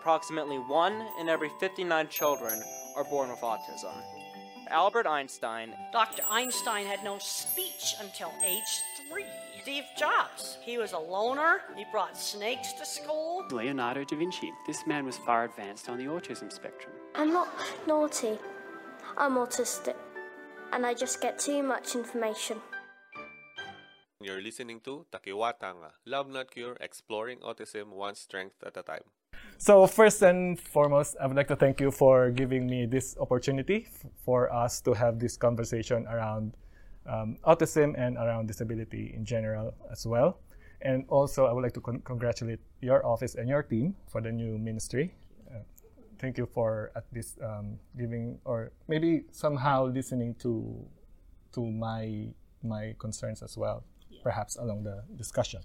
approximately 1 in every 59 children are born with autism. Albert Einstein. Dr. Einstein had no speech until age three. Steve Jobs, he was a loner. He brought snakes to school. Leonardo da Vinci, this man was far advanced on the autism spectrum. I'm not naughty. I'm autistic. And I just get too much information. You're listening to Takiwatanga, Love Not Cure, Exploring Autism One Strength at a Time. So first and foremost, I would like to thank you for giving me this opportunity f- for us to have this conversation around um, autism and around disability in general as well. And also, I would like to con- congratulate your office and your team for the new ministry. Uh, thank you for at least um, giving or maybe somehow listening to to my my concerns as well, perhaps along the discussion.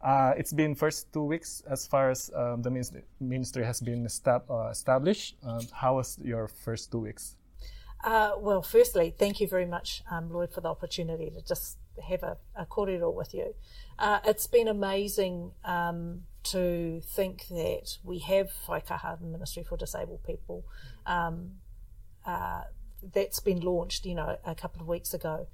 Uh, it's been first two weeks as far as um, the ministry, ministry has been estab- uh, established. Um, how was your first two weeks? Uh, well, firstly, thank you very much, um, Lloyd, for the opportunity to just have a, a cordial with you. Uh, it's been amazing um, to think that we have Whaikaha Ministry for Disabled People. Um, uh, that's been launched, you know, a couple of weeks ago.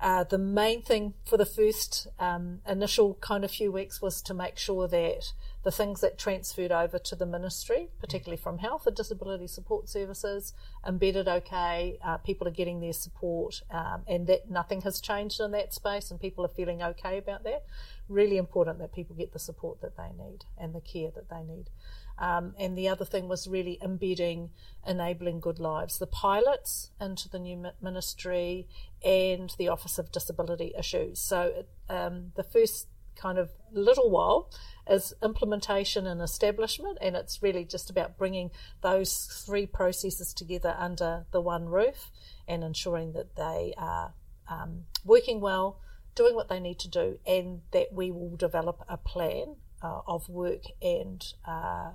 Uh, the main thing for the first um, initial kind of few weeks was to make sure that the things that transferred over to the ministry, particularly from health and disability support services, embedded okay. Uh, people are getting their support, um, and that nothing has changed in that space, and people are feeling okay about that. Really important that people get the support that they need and the care that they need. Um, and the other thing was really embedding enabling good lives, the pilots into the new ministry and the Office of Disability Issues. So um, the first kind of little while is implementation and establishment, and it's really just about bringing those three processes together under the one roof and ensuring that they are um, working well, doing what they need to do, and that we will develop a plan uh, of work and uh,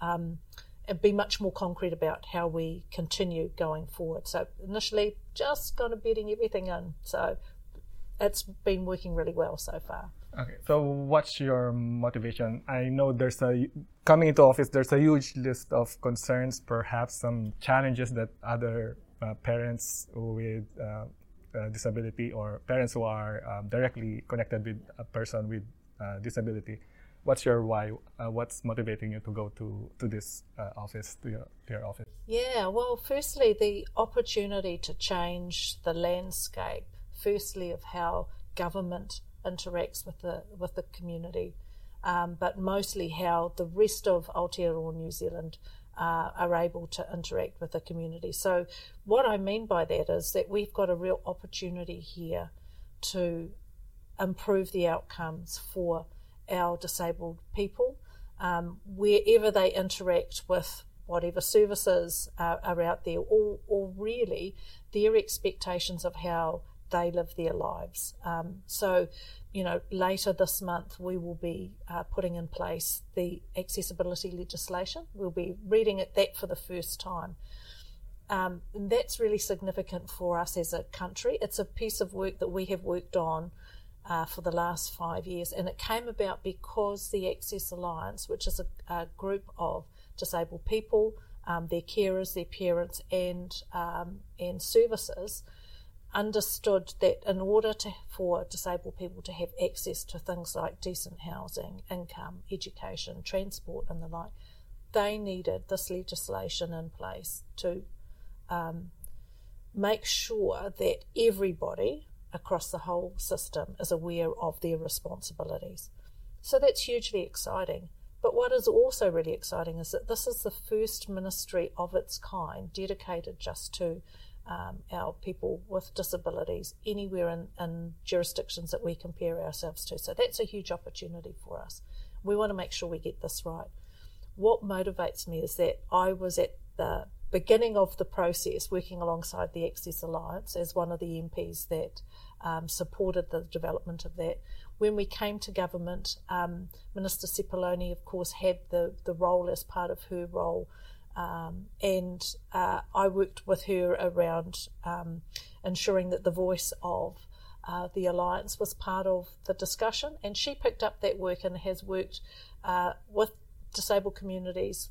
um, and be much more concrete about how we continue going forward. So initially, just kind of bedding everything in. So it's been working really well so far. Okay, so what's your motivation? I know there's a coming into office. There's a huge list of concerns, perhaps some challenges that other uh, parents with uh, uh, disability or parents who are um, directly connected with a person with uh, disability what's your why? Uh, what's motivating you to go to to this uh, office, to your, to your office? Yeah, well, firstly, the opportunity to change the landscape. Firstly, of how government interacts with the with the community, um, but mostly how the rest of Aotearoa New Zealand. Uh, are able to interact with the community. So, what I mean by that is that we've got a real opportunity here to improve the outcomes for our disabled people um, wherever they interact with whatever services are, are out there, or, or, really their expectations of how they live their lives. Um, so, you know, later this month we will be uh, putting in place the accessibility legislation. We'll be reading it that for the first time. Um, and that's really significant for us as a country. It's a piece of work that we have worked on uh, for the last five years, and it came about because the Access Alliance, which is a, a group of disabled people, um, their carers, their parents, and um, and services, understood that in order to, for disabled people to have access to things like decent housing, income, education, transport, and the like, they needed this legislation in place to um, make sure that everybody across the whole system is aware of their responsibilities. So that's hugely exciting. But what is also really exciting is that this is the first ministry of its kind dedicated just to um, our people with disabilities anywhere in, in jurisdictions that we compare ourselves to. So that's a huge opportunity for us. We want to make sure we get this right. What motivates me is that I was at the beginning of the process, working alongside the Access Alliance as one of the MPs that um, supported the development of that. When we came to government, um, Minister Sepuloni, of course, had the, the role as part of her role. Um, and uh, I worked with her around um, ensuring that the voice of uh, the alliance was part of the discussion, and she picked up that work and has worked uh, with disabled communities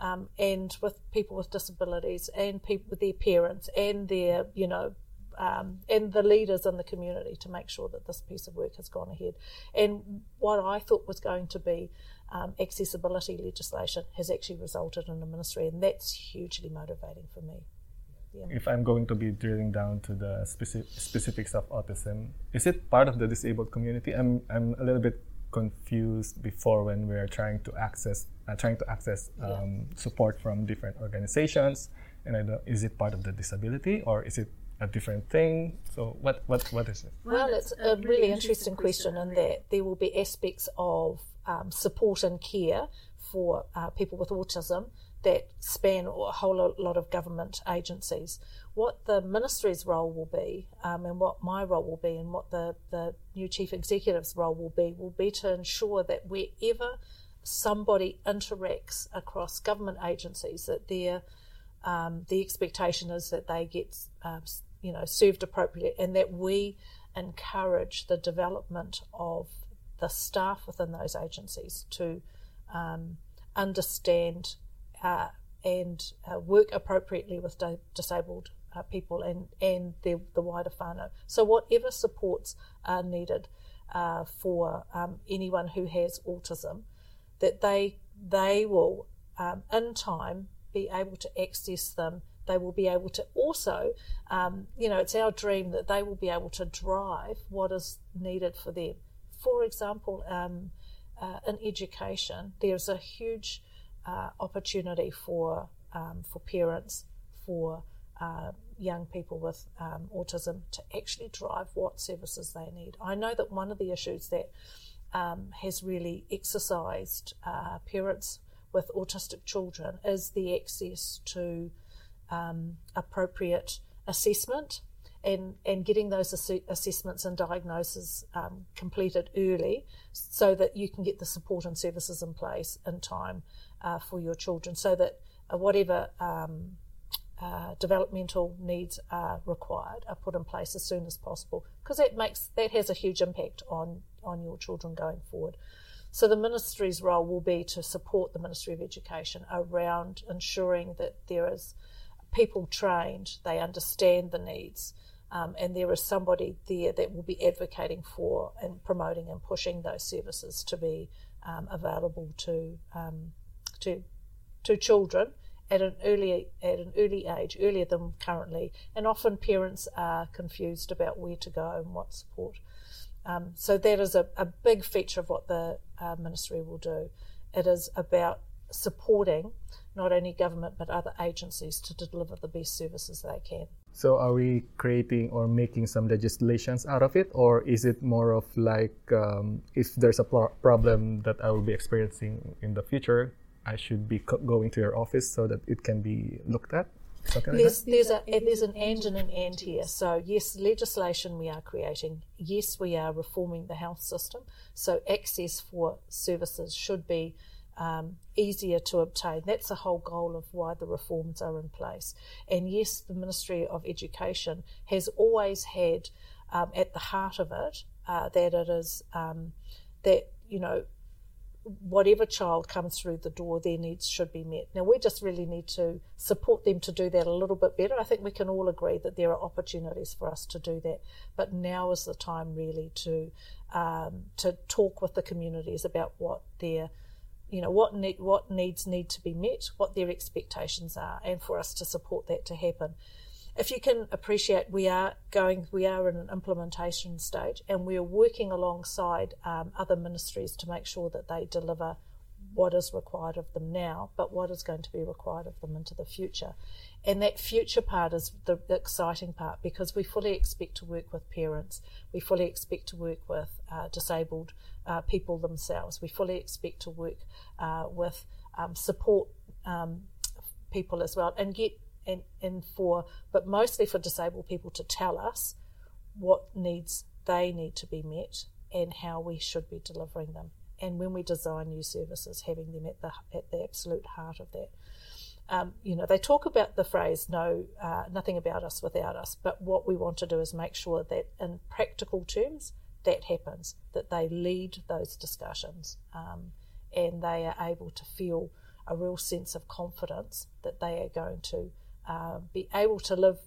um, and with people with disabilities and people with their parents and their, you know, um, and the leaders in the community to make sure that this piece of work has gone ahead. And what I thought was going to be um, accessibility legislation has actually resulted in a ministry, and that's hugely motivating for me. Yeah. If I'm going to be drilling down to the speci- specifics of autism, is it part of the disabled community? I'm I'm a little bit confused before when we are trying to access uh, trying to access um, yeah. support from different organizations, and I don't, is it part of the disability or is it a different thing? So what what what is it? Well, it's a really interesting question in that there will be aspects of um, support and care for uh, people with autism that span a whole lot of government agencies. What the ministry's role will be, um, and what my role will be, and what the, the new chief executive's role will be, will be to ensure that wherever somebody interacts across government agencies, that their um, the expectation is that they get uh, you know served appropriately, and that we encourage the development of the staff within those agencies to um, understand uh, and uh, work appropriately with di- disabled uh, people and, and the, the wider whānau. So, whatever supports are needed uh, for um, anyone who has autism, that they, they will, um, in time, be able to access them. They will be able to also, um, you know, it's our dream that they will be able to drive what is needed for them for example, um, uh, in education, there's a huge uh, opportunity for um, for parents, for uh, young people with um, autism to actually drive what services they need. I know that one of the issues that um, has really exercised uh, parents with autistic children is the access to um, appropriate assessment and, and getting those ass- assessments and diagnoses um, completed early so that you can get the support and services in place in time uh, for your children so that uh, whatever um, uh, developmental needs are required are put in place as soon as possible because that makes that has a huge impact on on your children going forward. So the ministry's role will be to support the Ministry of Education around ensuring that there is people trained, they understand the needs, um, and there is somebody there that will be advocating for and promoting and pushing those services to be um, available to um, to to children at an early at an early age, earlier than currently. And often parents are confused about where to go and what support. Um, so that is a, a, big feature of what the uh, ministry will do. It is about supporting not only government but other agencies to deliver the best services they can. So are we creating or making some legislations out of it, or is it more of like um, if there's a pl- problem that I will be experiencing in the future, I should be co- going to your office so that it can be looked at? there's, there's, a, there's an and and an and here. So, yes, legislation we are creating. Yes, we are reforming the health system. So, access for services should be um, easier to obtain. That's the whole goal of why the reforms are in place. And yes, the Ministry of Education has always had um, at the heart of it uh, that it is um, that, you know, whatever child comes through the door, their needs should be met. Now, we just really need to support them to do that a little bit better. I think we can all agree that there are opportunities for us to do that, but now is the time really to um, to talk with the communities about what their you know what need, what needs need to be met, what their expectations are, and for us to support that to happen. If you can appreciate, we are going, we are in an implementation stage, and we are working alongside um, other ministries to make sure that they deliver what is required of them now, but what is going to be required of them into the future. And that future part is the, exciting part because we fully expect to work with parents, we fully expect to work with uh, disabled uh, people themselves, we fully expect to work uh, with um, support um, people as well, and get and, and for but mostly for disabled people to tell us what needs they need to be met and how we should be delivering them and when we design new services, having them at the at the absolute heart of that. Um, you know, they talk about the phrase "no, uh, nothing about us without us," but what we want to do is make sure that, in practical terms, that happens. That they lead those discussions, um, and they are able to feel a real sense of confidence that they are going to uh, be able to live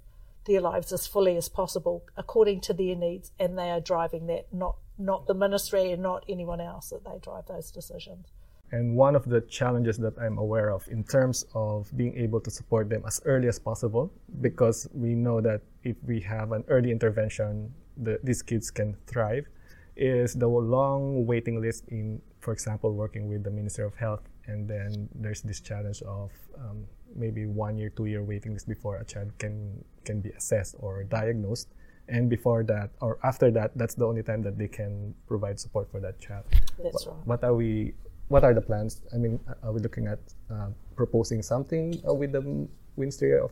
their lives as fully as possible according to their needs, and they are driving that, not not the ministry and not anyone else that they drive those decisions. And one of the challenges that I'm aware of in terms of being able to support them as early as possible, because we know that if we have an early intervention, the, these kids can thrive, is the long waiting list in, for example, working with the Ministry of Health. And then there's this challenge of um, maybe one year, two year waiting list before a child can can be assessed or diagnosed. And before that, or after that, that's the only time that they can provide support for that child. That's what, right. What are we? What are the plans? I mean, are we looking at uh, proposing something uh, with the Ministry of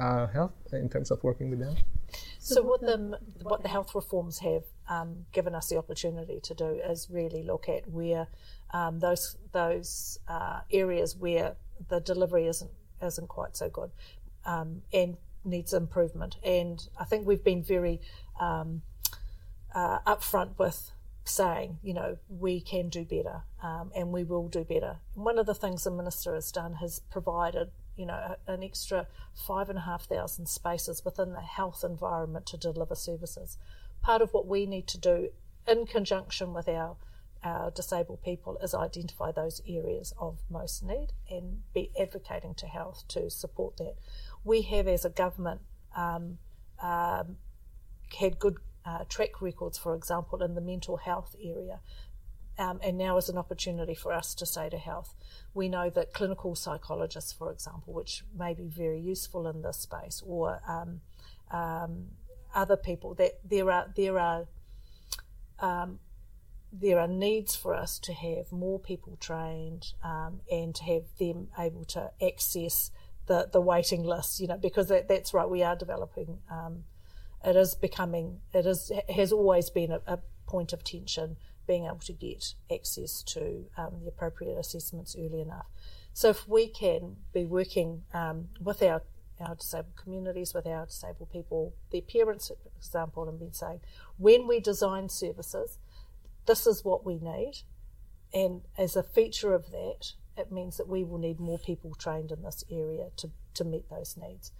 uh, Health in terms of working with them? So what the what the health reforms have um, given us the opportunity to do is really look at where um, those those uh, areas where the delivery isn't isn't quite so good um, and needs improvement. And I think we've been very um, uh, upfront with saying, you know, we can do better um, and we will do better. One of the things the minister has done has provided, you know, an extra five and a half thousand spaces within the health environment to deliver services. Part of what we need to do in conjunction with our our disabled people is identify those areas of most need and be advocating to health to support that. We have, as a government, um, um, had good uh, track records, for example, in the mental health area. Um, and now is an opportunity for us to say to health, we know that clinical psychologists, for example, which may be very useful in this space, or um, um, other people, that there are there are there are needs for us to have more people trained um, and to have them able to access the, the waiting list, you know, because that, that's right, we are developing. Um, it is becoming, it is has always been a, a, point of tension being able to get access to um, the appropriate assessments early enough. So if we can be working um, with our our disabled communities, with our disabled people, their parents, for example, and been saying, when we design services, this is what we need. And as a feature of that, it means that we will need more people trained in this area to, to meet those needs.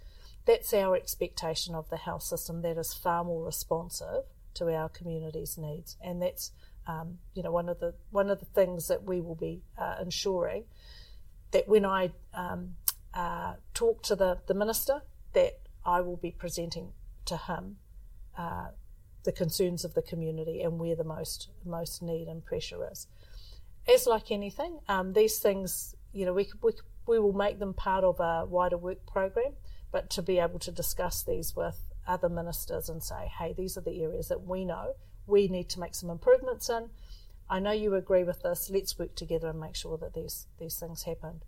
That's our expectation of the health system that is far more responsive to our community's needs. And that's um, you know one of the one of the things that we will be uh, ensuring that when I um, uh, talk to the, the minister, that I will be presenting to him uh, the concerns of the community and where the most most need and pressure is. As like anything, um, these things, you know, we, we we will make them part of a wider work program, but to be able to discuss these with other ministers and say, hey, these are the areas that we know we need to make some improvements in. I know you agree with this. Let's work together and make sure that these these things happen.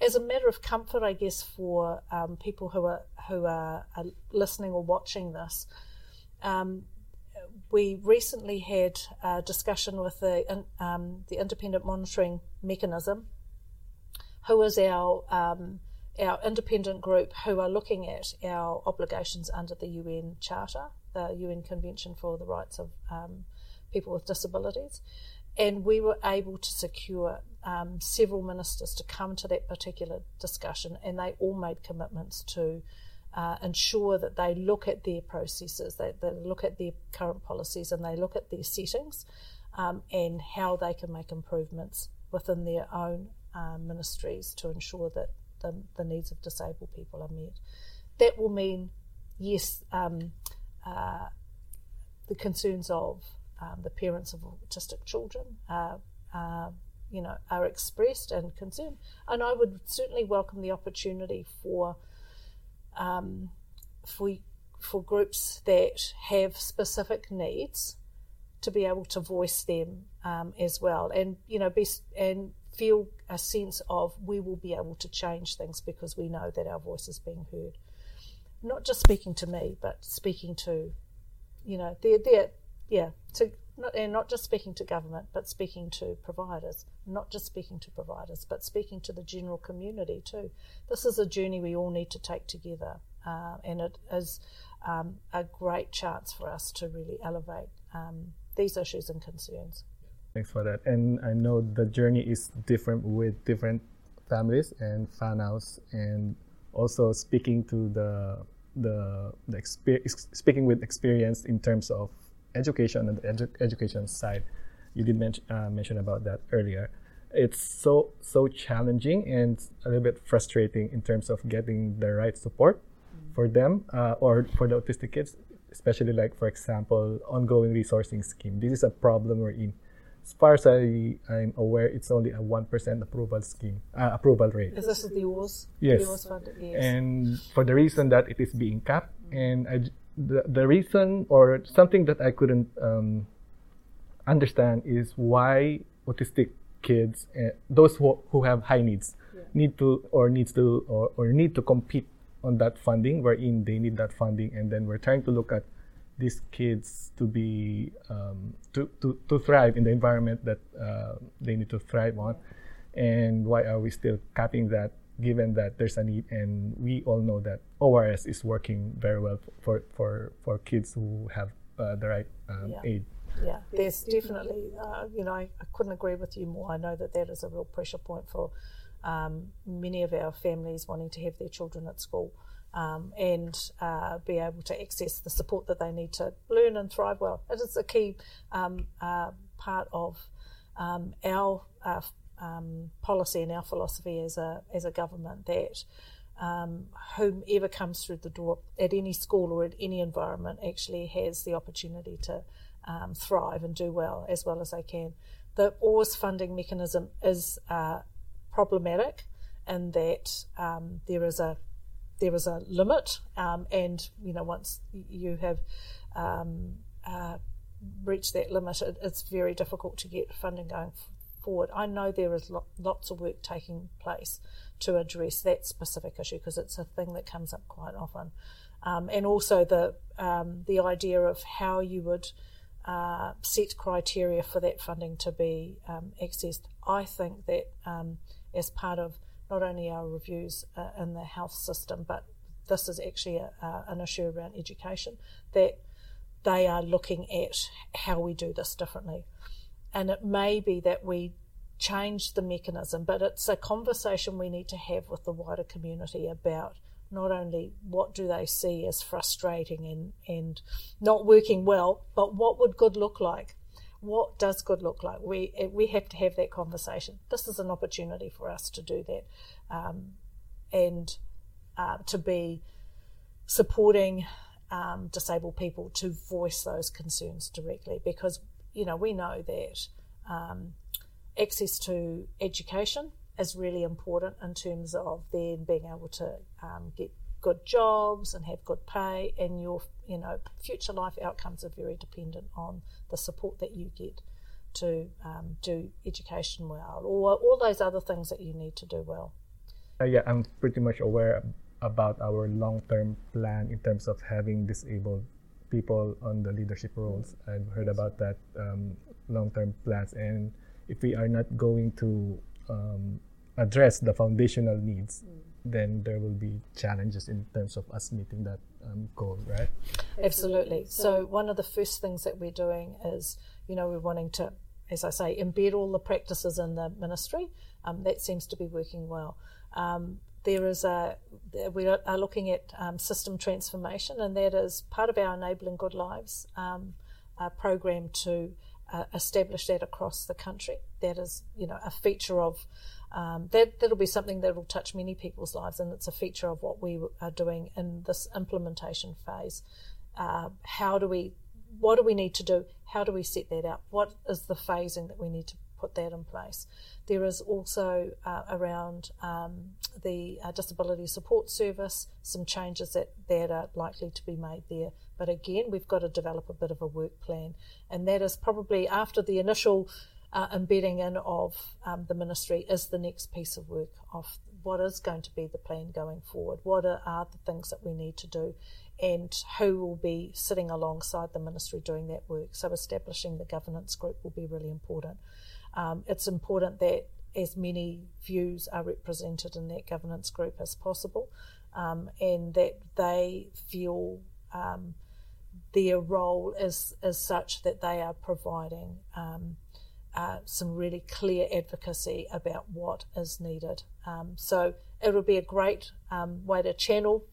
As a matter of comfort, I guess for um, people who are who are, are, listening or watching this, um, we recently had a discussion with the um, the independent monitoring mechanism, who is our um, our independent group who are looking at our obligations under the UN Charter, the UN Convention for the Rights of um, People with Disabilities, and we were able to secure um, several ministers to come to that particular discussion, and they all made commitments to uh, ensure that they look at their processes, they, they, look at their current policies, and they look at their settings um, and how they can make improvements within their own uh, ministries to ensure that the, the, needs of disabled people are met. That will mean, yes, um, uh, the concerns of um, the parents of autistic children. Uh, uh, you know, are expressed and concerned, and I would certainly welcome the opportunity for um, for for groups that have specific needs to be able to voice them um, as well, and you know, be and feel a sense of we will be able to change things because we know that our voice is being heard. Not just speaking to me, but speaking to, you know, they're, they're yeah, to not, and not just speaking to government, but speaking to providers. Not just speaking to providers, but speaking to the general community too. This is a journey we all need to take together, uh, and it is um, a great chance for us to really elevate um, these issues and concerns. Thanks for that. And I know the journey is different with different families and families, and also speaking to the the, the exper- speaking with experience in terms of education and the edu- education side. You did mention uh, mention about that earlier. It's so so challenging and a little bit frustrating in terms of getting the right support for them uh, or for the autistic kids, especially like for example, ongoing resourcing scheme. This is a problem we're in as far as I, I'm aware, it's only a 1% approval scheme, uh, approval rate. Is this the? Yes. Yes. And for the reason that it is being capped, and I, the, the reason or something that I couldn't um, understand is why autistic kids, uh, those who, who have high needs, yeah. need to or needs to or, or need to compete on that funding, wherein they need that funding, and then we're trying to look at these kids to be um, to, to, to thrive in the environment that uh, they need to thrive on and why are we still capping that given that there's a need and we all know that ORS is working very well for for, for kids who have uh, the right um, yeah. aid yeah there's definitely uh, you know I, I, couldn't agree with you more I know that that is a real pressure point for um, many of our families wanting to have their children at school um, and uh, be able to access the support that they need to learn and thrive well. It is a key um, uh, part of um, our uh, um, policy and our philosophy as a as a government that um, whomever comes through the door at any school or at any environment actually has the opportunity to um, thrive and do well as well as they can. The ORS funding mechanism is uh, problematic in that there is a there is a limit, um, and you know once you have um, uh, reached that limit, it, it's very difficult to get funding going forward. I know there is lo- lots of work taking place to address that specific issue because it's a thing that comes up quite often, um, and also the um, the idea of how you would. Uh, set criteria for that funding to be um, accessed. I think that um, as part of not only our reviews uh, in the health system, but this is actually a, uh, an issue around education that they are looking at how we do this differently. And it may be that we change the mechanism, but it's a conversation we need to have with the wider community about not only what do they see as frustrating and, and not working well, but what would good look like? what does good look like? We we have to have that conversation. This is an opportunity for us to do that, um, and uh, to be supporting um, disabled people to voice those concerns directly, because you know we know that um, access to education is really important in terms of then being able to um, get good jobs and have good pay, and your you know future life outcomes are very dependent on the support that you get to um, do education well, or all those other things that you need to do well. Uh, yeah, I'm pretty much aware about our long-term plan in terms of having disabled people on the leadership roles. I've heard about that um, long-term plans, and if we are not going to um, address the foundational needs, mm then there will be challenges in terms of us meeting that um, goal, right? Absolutely. So one of the first things that we're doing is, you know, we're wanting to, as I say, embed all the practices in the ministry. Um, that seems to be working well. Um, there is a we are looking at um, system transformation, and that is part of our enabling good lives um, program to uh, establish that across the country. That is, you know, a feature of um, that that'll be something that will touch many people's lives, and it's a feature of what we are doing in this implementation phase. Uh, how do we, what do we need to do? How do we set that out? What is the phasing that we need to put that in place? There is also uh, around um, the uh, disability support service some changes that that are likely to be made there. But again, we've got to develop a bit of a work plan, and that is probably after the initial uh, embedding in of um, the ministry is the next piece of work of what is going to be the plan going forward. What are, are the things that we need to do, and who will be sitting alongside the ministry doing that work. So establishing the governance group will be really important. Um, it's important that as many views are represented in that governance group as possible, um, and that they feel um, their role is is such that they are providing um, uh, some really clear advocacy about what is needed. Um, so it would be a great um, way to channel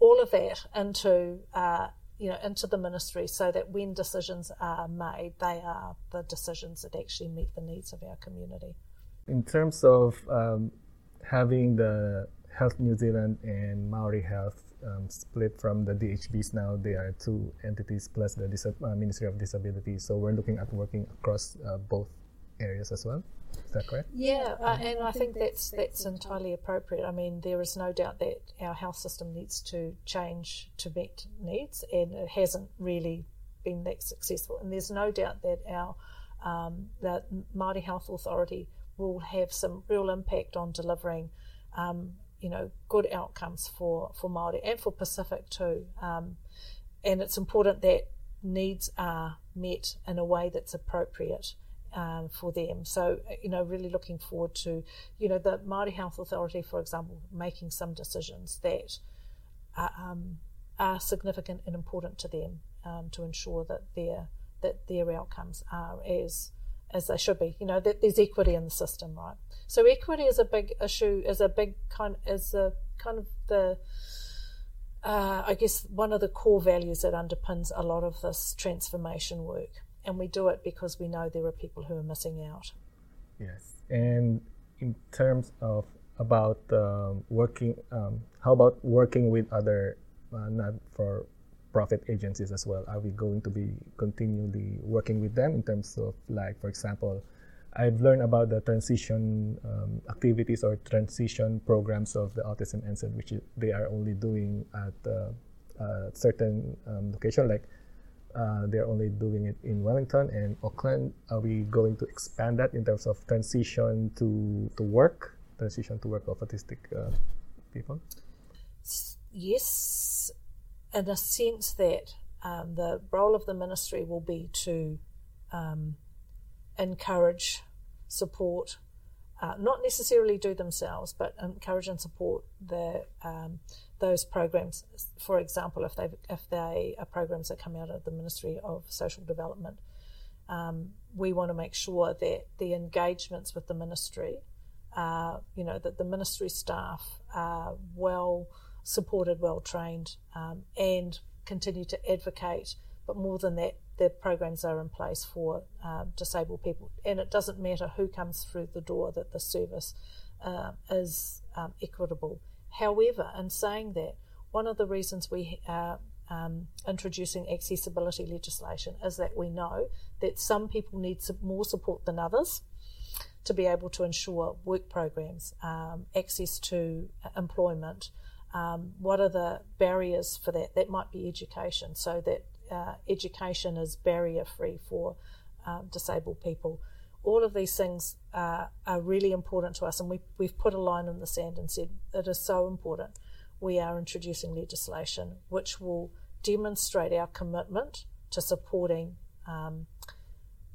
all of that into uh, you know into the ministry, so that when decisions are made, they are the decisions that actually meet the needs of our community. In terms of um, having the Health New Zealand and Maori Health um, split from the DHBs now. They are two entities plus the Dis- uh, Ministry of Disability. So we're looking at working across uh, both areas as well. Is that correct? Yeah, uh, and I think that's that's entirely appropriate. I mean, there is no doubt that our health system needs to change to meet needs, and it hasn't really been that successful. And there's no doubt that our um, the Māori Health Authority will have some real impact on delivering um, you know, good outcomes for, for Māori and for Pacific too. Um, and it's important that needs are met in a way that's appropriate um, for them. So, you know, really looking forward to, you know, the Māori Health Authority, for example, making some decisions that are, um, are significant and important to them um, to ensure that their that their outcomes are as as they should be. You know, that there's equity in the system, right? So equity is a big issue, is a big kind, is a kind of the, uh, I guess, one of the core values that underpins a lot of this transformation work. And we do it because we know there are people who are missing out. Yes. And in terms of about um, working, um, how about working with other uh, not for profit agencies as well? Are we going to be continually working with them in terms of, like, for example, I've learned about the transition um, activities or transition programs of the Autism NZ, which they are only doing at uh, a certain um, location, like uh, they're only doing it in Wellington and Auckland. Are we going to expand that in terms of transition to, to work, transition to work of autistic uh, people? Yes, in a sense that um, the role of the ministry will be to um, encourage, support, uh, not necessarily do themselves, but encourage and support the um, those programs. For example, if they if they are programs that come out of the Ministry of Social Development, um, we want to make sure that the engagements with the ministry, uh, you know, that the ministry staff are well supported, well trained, um, and continue to advocate. But more than that, the programs are in place for uh, disabled people, and it doesn't matter who comes through the door that the service uh, is um, equitable. However, in saying that, one of the reasons we are um, introducing accessibility legislation is that we know that some people need more support than others to be able to ensure work programs, um, access to employment, um, what are the barriers for that? That might be education, so that uh, education is barrier free for um, disabled people. All of these things are really important to us, and we, we've put a line in the sand and said it is so important. We are introducing legislation which will demonstrate our commitment to supporting um,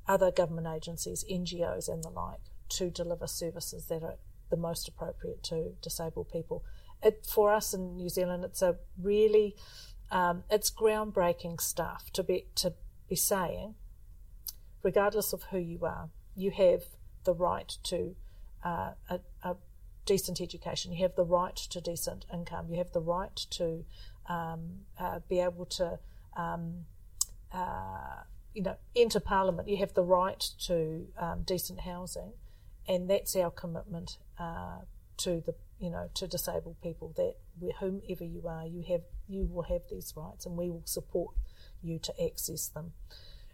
other government agencies, NGOs, and the like to deliver services that are the most appropriate to disabled people it, for us in New Zealand, it's a really um, it's groundbreaking stuff to be to be saying, regardless of who you are, you have the right to uh, a, a, decent education. You have the right to decent income. You have the right to um, uh, be able to, um, uh, you know, enter Parliament. You have the right to um, decent housing, and that's our commitment uh, to the you know, to disabled people that whomever you are, you have you will have these rights, and we will support you to access them.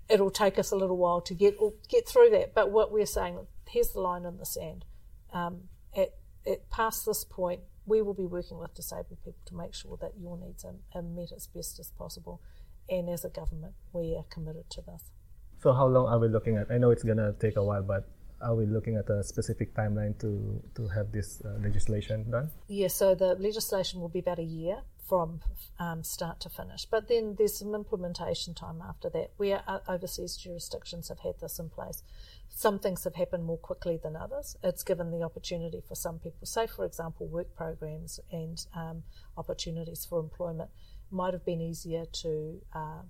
It'll take us a little while to get get through that, but what we're saying, here's the line in the sand. Um, at, at past this point, we will be working with disabled people to make sure that your needs are, are met as best as possible. And as a government, we are committed to this. So, how long are we looking at? I know it's gonna take a while, but are we looking at a specific timeline to, to have this uh, legislation done? Yeah, so the legislation will be about a year from um, start to finish. But then there's some implementation time after that, where uh, overseas jurisdictions have had this in place. Some things have happened more quickly than others. It's given the opportunity for some people, say, for example, work programs and um, opportunities for employment, might have been easier to uh,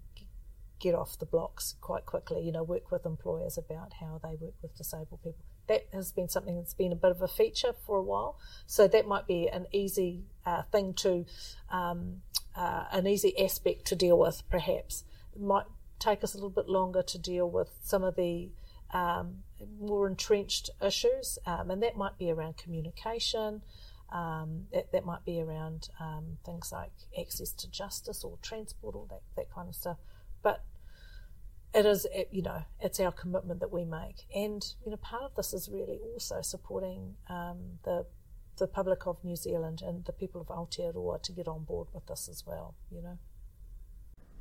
get off the blocks quite quickly. You know, work with employers about how they work with disabled people. That has been something that's been a bit of a feature for a while. So that might be an easy uh, thing to, um, uh, an easy aspect to deal with, perhaps. It might take us a little bit longer to deal with some of the um, more entrenched issues, um, and that might be around communication. Um, that, that might be around um, things like access to justice or transport or that, that kind of stuff. But it is, it, you know, it's our commitment that we make. And, you know, part of this is really also supporting um, the the public of New Zealand and the people of Aotearoa to get on board with this as well, you know.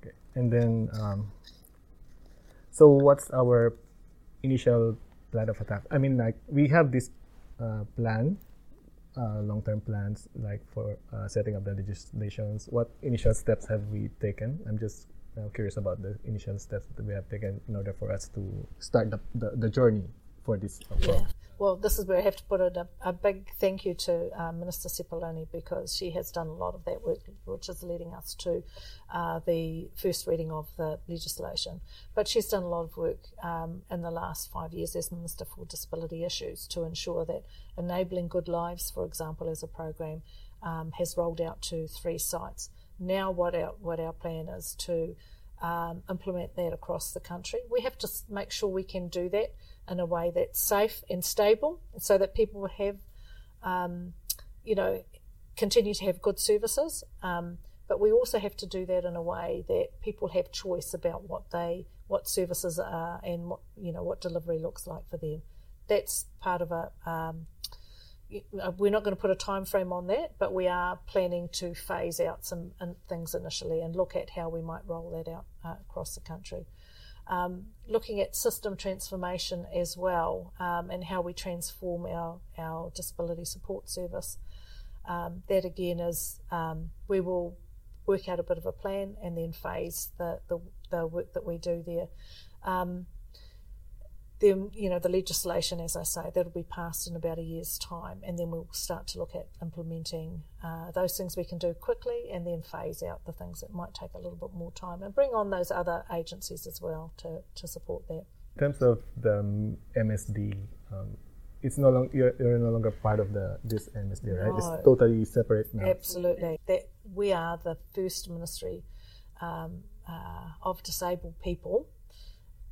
Okay. And then, um, so what's our initial plan of attack? I mean, like, we have this uh, plan uh, long-term plans like for uh, setting up the legislations what initial steps have we taken i'm just uh, curious about the initial steps that we have taken in order for us to start the, the, the journey for this yeah. Well, this is where I have to put a, a big thank you to uh, Minister Sepuloni because she has done a lot of that work, which is leading us to uh, the first reading of the legislation. But she's done a lot of work um, in the last five years as Minister for Disability Issues to ensure that Enabling Good Lives, for example, as a program, um, has rolled out to three sites. Now, what our, what our plan is to um, implement that across the country. We have to make sure we can do that in a way that's safe and stable so that people will have, um, you know, continue to have good services. Um, but we also have to do that in a way that people have choice about what they, what services are and what, you know, what delivery looks like for them. That's part of a, um, we're not going to put a time frame on that, but we are planning to phase out some things initially and look at how we might roll that out uh, across the country um, looking at system transformation as well um, and how we transform our, our disability support service. Um, that again is um, we will work out a bit of a plan and then phase the, the, the work that we do there. Um, the you know the legislation, as I say, that'll be passed in about a year's time, and then we'll start to look at implementing uh, those things we can do quickly, and then phase out the things that might take a little bit more time, and bring on those other agencies as well to, to support that. In terms of the MSD, um, it's no longer you're, you're, no longer part of the this MSD, right? No, it's totally separate now. Absolutely, that we are the first ministry um, uh, of disabled people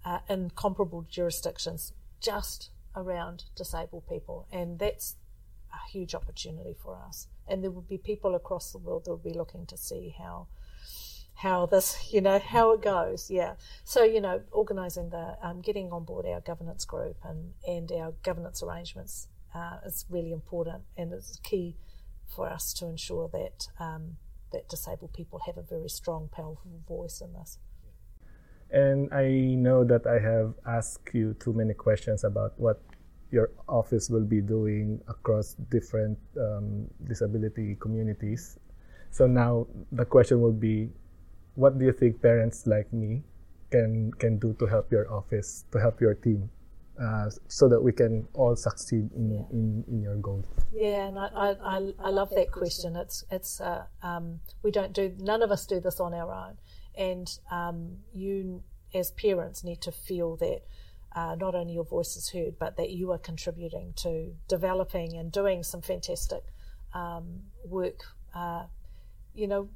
uh, in comparable jurisdictions just around disabled people. And that's a huge opportunity for us. And there will be people across the world that will be looking to see how how this, you know, how it goes. Yeah. So, you know, organising the, um, getting on board our governance group and, and our governance arrangements uh, is really important and it's key for us to ensure that um, that disabled people have a very strong, powerful voice in this. And I know that I have asked you too many questions about what your office will be doing across different um, disability communities. So now the question will be, what do you think parents like me can can do to help your office, to help your team, uh, so that we can all succeed in, yeah. in, in your goals? Yeah, and I, I, I love that question. It's it's uh, um, we don't do none of us do this on our own and um, you as parents need to feel that uh, not only your voice is heard, but that you are contributing to developing and doing some fantastic um, work. Uh, you know,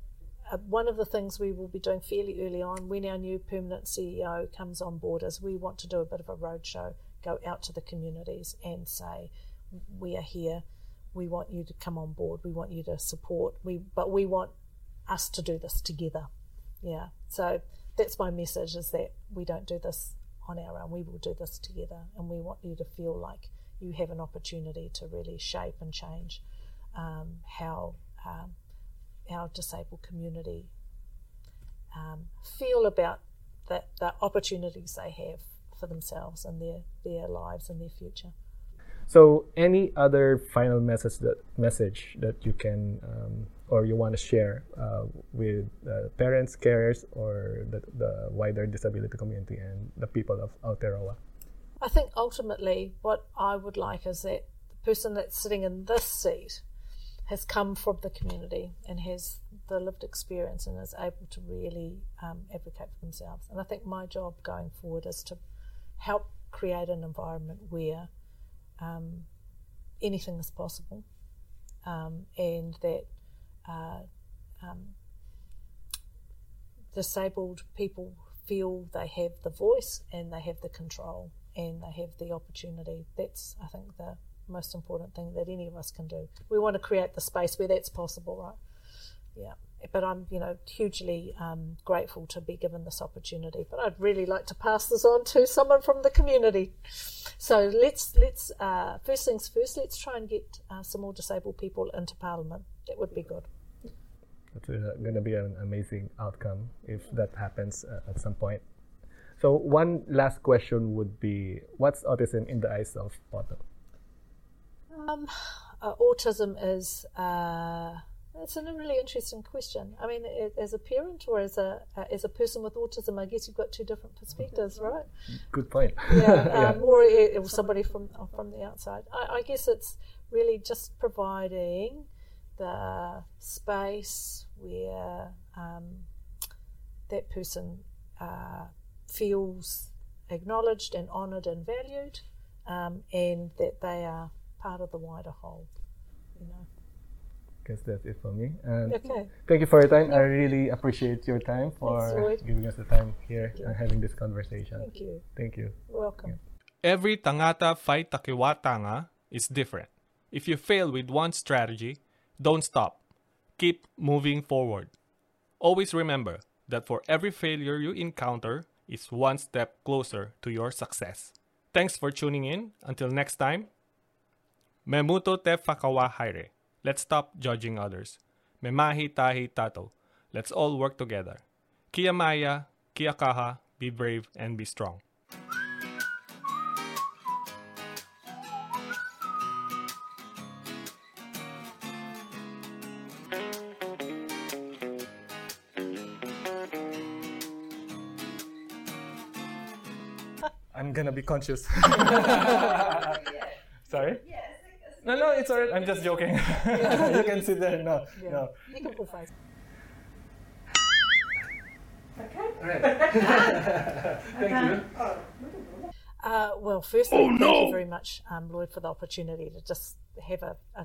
uh, one of the things we will be doing fairly early on when our new permanent CEO comes on board is we want to do a bit of a roadshow, go out to the communities and say, we are here. We want you to come on board. We want you to support. We, but we want us to do this together. Yeah. So that's my message is that we don't do this on our own. We will do this together, and we want you to feel like you have an opportunity to really shape and change um, how um, our disabled community um, feel about the, the opportunities they have for themselves and their, their lives and their future. So, any other final message that message that you can um, or you want to share uh, with uh, parents, carers, or the, the, wider disability community and the people of Aotearoa? I think ultimately what I would like is that the person that's sitting in this seat has come from the community and has the lived experience and is able to really um, advocate for themselves. And I think my job going forward is to help create an environment where um, anything is possible um, and that uh, um, disabled people feel they have the voice and they have the control and they have the opportunity. That's, I think, the most important thing that any of us can do. We want to create the space where that's possible, right? Yeah. But I'm, you know, hugely um, grateful to be given this opportunity. But I'd really like to pass this on to someone from the community. So let's let's uh, first things first. Let's try and get uh, some more disabled people into Parliament. That would be good. It's uh, going to be an amazing outcome if that happens uh, at some point. So one last question would be, what's autism in the eyes of Poto? Um, uh, autism is uh, it's a really interesting question. I mean, as a parent or as a uh, as a person with autism, I guess you've got two different perspectives, right? Good point. Yeah, um, or, or, somebody from from the outside. I, I guess it's really just providing the space where um, that person uh, feels acknowledged and honoured and valued, um, and that they are part of the wider whole. You know. Guess that's it for me. And okay. Thank you for your time. I really appreciate your time for Thanks, giving us the time here and having this conversation. Thank you. Thank you. Welcome. Every tangata fight takiwātanga is different. If you fail with one strategy, don't stop. Keep moving forward. Always remember that for every failure you encounter is one step closer to your success. Thanks for tuning in. Until next time, Memuto te whakawa haere. Let's stop judging others. Memahi tahi tātou. Let's all work together. Kia maia, kia kaha, be brave and be strong. I'm gonna be conscious. Sorry? No, no, it's alright. I'm just joking. you can sit there. No, Yeah. no. You can pull face. Thank you. Uh, well, firstly, thank you very much, um, Lloyd, for the opportunity to just have a, a